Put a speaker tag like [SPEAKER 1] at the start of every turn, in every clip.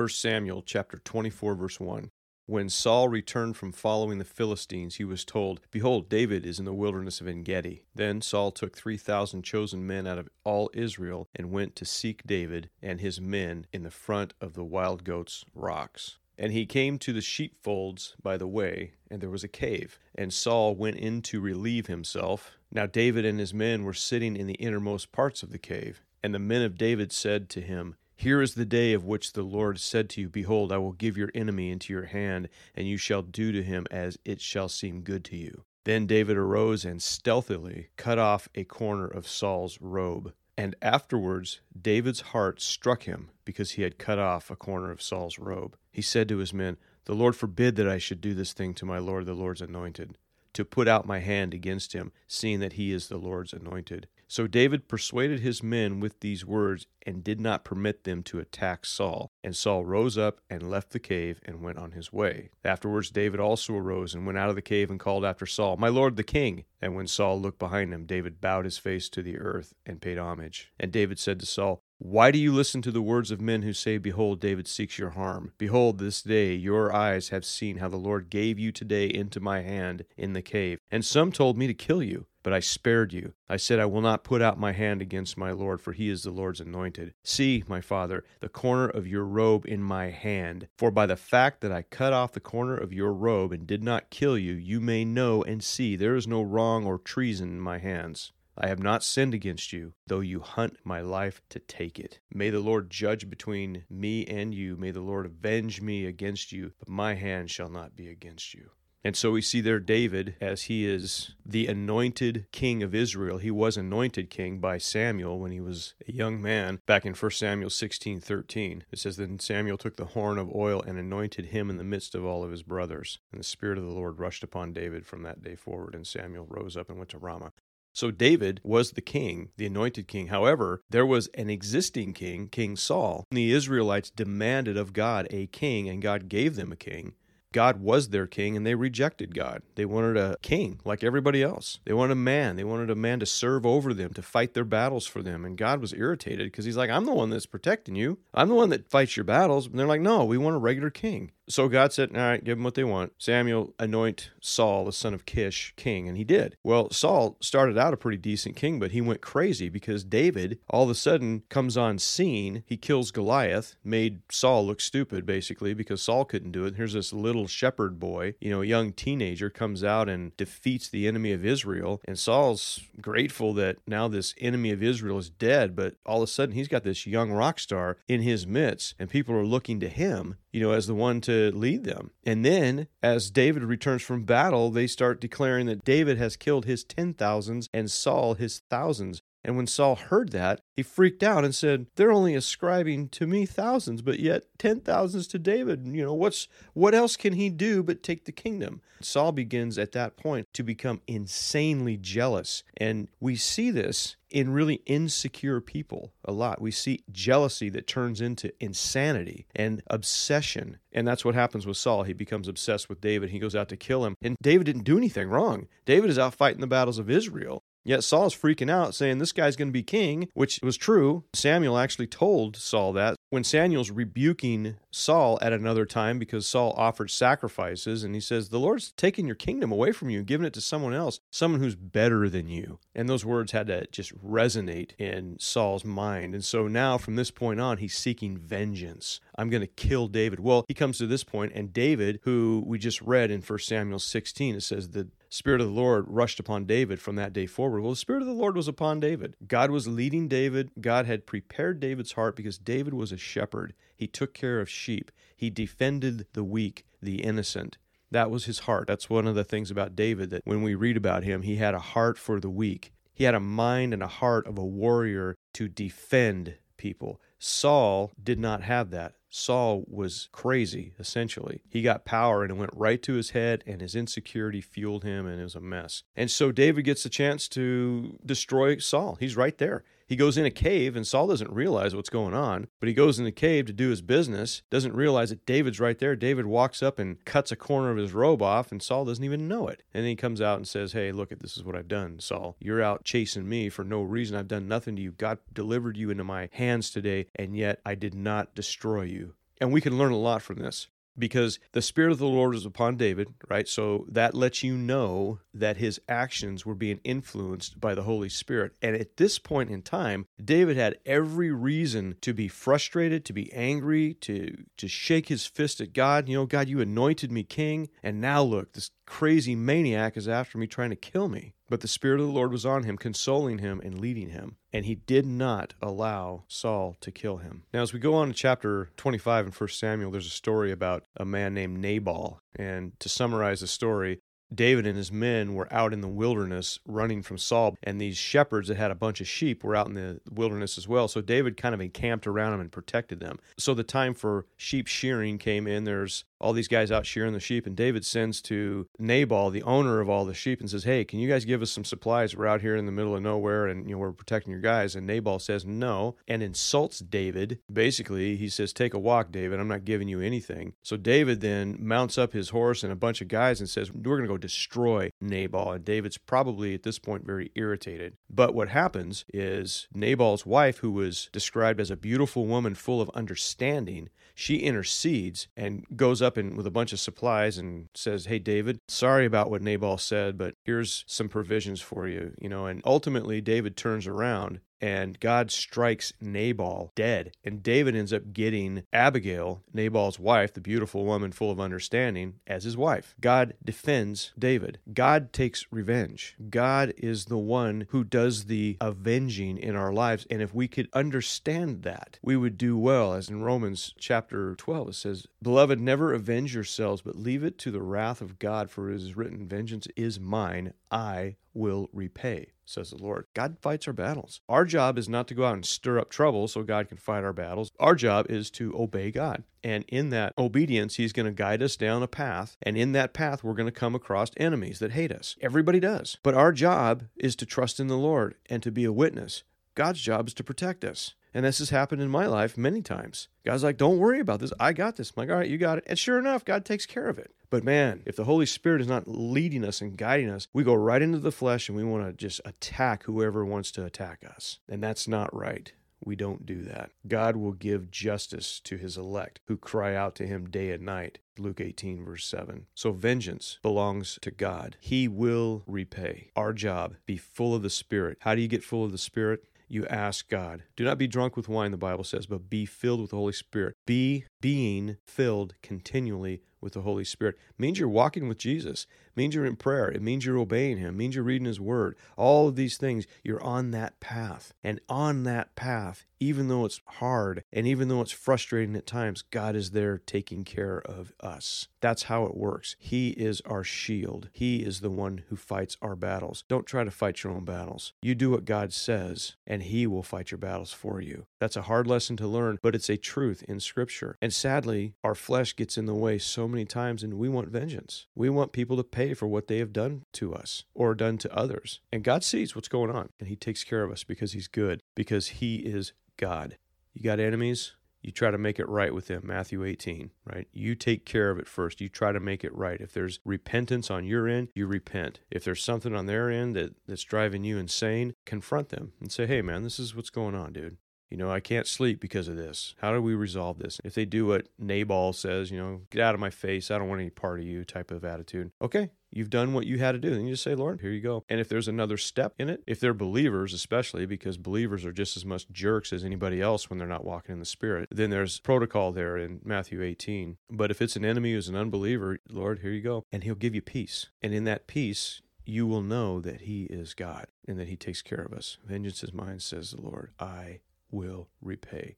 [SPEAKER 1] 1 Samuel chapter 24 verse 1. When Saul returned from following the Philistines, he was told, Behold, David is in the wilderness of En Gedi. Then Saul took 3,000 chosen men out of all Israel and went to seek David and his men in the front of the wild goats' rocks. And he came to the sheepfolds by the way, and there was a cave. And Saul went in to relieve himself. Now David and his men were sitting in the innermost parts of the cave. And the men of David said to him, here is the day of which the Lord said to you, Behold, I will give your enemy into your hand, and you shall do to him as it shall seem good to you. Then David arose and stealthily cut off a corner of Saul's robe. And afterwards David's heart struck him because he had cut off a corner of Saul's robe. He said to his men, The Lord forbid that I should do this thing to my Lord the Lord's anointed, to put out my hand against him, seeing that he is the Lord's anointed. So David persuaded his men with these words and did not permit them to attack Saul. And Saul rose up and left the cave and went on his way. Afterwards, David also arose and went out of the cave and called after Saul, My lord the king. And when Saul looked behind him, David bowed his face to the earth and paid homage. And David said to Saul, why do you listen to the words of men who say, Behold, David seeks your harm? Behold, this day your eyes have seen how the Lord gave you today into my hand in the cave. And some told me to kill you, but I spared you. I said, I will not put out my hand against my Lord, for he is the Lord's anointed. See, my father, the corner of your robe in my hand. For by the fact that I cut off the corner of your robe and did not kill you, you may know and see there is no wrong or treason in my hands. I have not sinned against you, though you hunt my life to take it. May the Lord judge between me and you. May the Lord avenge me against you, but my hand shall not be against you. And so we see there David as he is the anointed king of Israel. He was anointed king by Samuel when he was a young man back in 1 Samuel 16:13. It says then Samuel took the horn of oil and anointed him in the midst of all of his brothers. And the spirit of the Lord rushed upon David from that day forward and Samuel rose up and went to Ramah. So David was the king, the anointed king. However, there was an existing king, King Saul. The Israelites demanded of God a king, and God gave them a king. God was their king and they rejected God. They wanted a king like everybody else. They wanted a man. They wanted a man to serve over them, to fight their battles for them. And God was irritated because he's like, I'm the one that's protecting you. I'm the one that fights your battles. And they're like, no, we want a regular king. So God said, All right, give them what they want. Samuel, anoint Saul, the son of Kish, king. And he did. Well, Saul started out a pretty decent king, but he went crazy because David all of a sudden comes on scene. He kills Goliath, made Saul look stupid, basically, because Saul couldn't do it. Here's this little shepherd boy, you know, a young teenager, comes out and defeats the enemy of Israel. And Saul's grateful that now this enemy of Israel is dead, but all of a sudden he's got this young rock star in his midst, and people are looking to him you know, as the one to lead them. And then, as David returns from battle, they start declaring that David has killed his ten thousands and Saul his thousands. And when Saul heard that, he freaked out and said, "They're only ascribing to me thousands, but yet ten thousands to David. You know what's what else can he do but take the kingdom?" Saul begins at that point to become insanely jealous, and we see this in really insecure people a lot. We see jealousy that turns into insanity and obsession. And that's what happens with Saul. He becomes obsessed with David. He goes out to kill him. And David didn't do anything wrong. David is out fighting the battles of Israel. Yet Saul's freaking out, saying this guy's going to be king, which was true. Samuel actually told Saul that when Samuel's rebuking Saul at another time because Saul offered sacrifices, and he says, The Lord's taking your kingdom away from you, and giving it to someone else, someone who's better than you. And those words had to just resonate in Saul's mind. And so now, from this point on, he's seeking vengeance. I'm going to kill David. Well, he comes to this point, and David, who we just read in 1 Samuel 16, it says, The Spirit of the Lord rushed upon David from that day forward. Well, the Spirit of the Lord was upon David. God was leading David. God had prepared David's heart because David was a shepherd. He took care of sheep. He defended the weak, the innocent. That was his heart. That's one of the things about David that when we read about him, he had a heart for the weak. He had a mind and a heart of a warrior to defend people. Saul did not have that. Saul was crazy, essentially. He got power and it went right to his head, and his insecurity fueled him, and it was a mess. And so David gets a chance to destroy Saul. He's right there. He goes in a cave, and Saul doesn't realize what's going on, but he goes in the cave to do his business, doesn't realize that David's right there. David walks up and cuts a corner of his robe off, and Saul doesn't even know it. And then he comes out and says, Hey, look at this is what I've done, Saul. You're out chasing me for no reason. I've done nothing to you. God delivered you into my hands today, and yet I did not destroy you. And we can learn a lot from this because the Spirit of the Lord was upon David, right? So that lets you know that his actions were being influenced by the Holy Spirit. And at this point in time, David had every reason to be frustrated, to be angry, to, to shake his fist at God. You know, God, you anointed me king, and now look, this crazy maniac is after me trying to kill me. But the Spirit of the Lord was on him, consoling him and leading him. And he did not allow Saul to kill him. Now, as we go on to chapter 25 in 1 Samuel, there's a story about a man named Nabal. And to summarize the story, David and his men were out in the wilderness running from Saul, and these shepherds that had a bunch of sheep were out in the wilderness as well. So David kind of encamped around them and protected them. So the time for sheep shearing came in. There's all these guys out shearing the sheep, and David sends to Nabal, the owner of all the sheep, and says, "Hey, can you guys give us some supplies? We're out here in the middle of nowhere, and you know we're protecting your guys." And Nabal says no, and insults David. Basically, he says, "Take a walk, David. I'm not giving you anything." So David then mounts up his horse and a bunch of guys and says, "We're going to go destroy Nabal." And David's probably at this point very irritated. But what happens is Nabal's wife, who was described as a beautiful woman full of understanding, she intercedes and goes up and with a bunch of supplies and says, "Hey David, sorry about what Nabal said, but here's some provisions for you." You know, and ultimately David turns around and God strikes Nabal dead. And David ends up getting Abigail, Nabal's wife, the beautiful woman full of understanding, as his wife. God defends David. God takes revenge. God is the one who does the avenging in our lives. And if we could understand that, we would do well. As in Romans chapter 12, it says, Beloved, never avenge yourselves, but leave it to the wrath of God, for it is written, Vengeance is mine, I will repay, says the Lord. God fights our battles. Our job is not to go out and stir up trouble so God can fight our battles. Our job is to obey God. And in that obedience, He's going to guide us down a path. And in that path, we're going to come across enemies that hate us. Everybody does. But our job is to trust in the Lord and to be a witness. God's job is to protect us. And this has happened in my life many times. God's like, don't worry about this. I got this. I'm like, all right, you got it. And sure enough, God takes care of it. But man, if the Holy Spirit is not leading us and guiding us, we go right into the flesh and we want to just attack whoever wants to attack us. And that's not right. We don't do that. God will give justice to his elect who cry out to him day and night. Luke 18, verse 7. So vengeance belongs to God. He will repay. Our job, be full of the Spirit. How do you get full of the Spirit? you ask God. Do not be drunk with wine, the Bible says, but be filled with the Holy Spirit. Be being filled continually with the Holy Spirit. It means you're walking with Jesus. Means you're in prayer. It means you're obeying Him. It means you're reading His Word. All of these things, you're on that path. And on that path, even though it's hard and even though it's frustrating at times, God is there taking care of us. That's how it works. He is our shield. He is the one who fights our battles. Don't try to fight your own battles. You do what God says, and He will fight your battles for you. That's a hard lesson to learn, but it's a truth in Scripture. And sadly, our flesh gets in the way so many times, and we want vengeance. We want people to pay for what they have done to us or done to others. And God sees what's going on, and He takes care of us because He's good, because He is God. You got enemies? You try to make it right with them, Matthew 18, right? You take care of it first. You try to make it right. If there's repentance on your end, you repent. If there's something on their end that, that's driving you insane, confront them and say, hey, man, this is what's going on, dude. You know, I can't sleep because of this. How do we resolve this? If they do what Nabal says, you know, get out of my face. I don't want any part of you type of attitude. Okay, you've done what you had to do. Then you just say, Lord, here you go. And if there's another step in it, if they're believers, especially because believers are just as much jerks as anybody else when they're not walking in the Spirit, then there's protocol there in Matthew 18. But if it's an enemy who's an unbeliever, Lord, here you go. And he'll give you peace. And in that peace, you will know that he is God and that he takes care of us. Vengeance is mine, says the Lord. I will repay.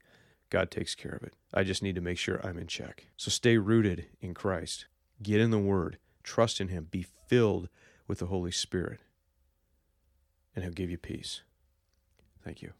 [SPEAKER 1] God takes care of it. I just need to make sure I'm in check. So stay rooted in Christ. Get in the Word. Trust in Him. Be filled with the Holy Spirit. And He'll give you peace. Thank you.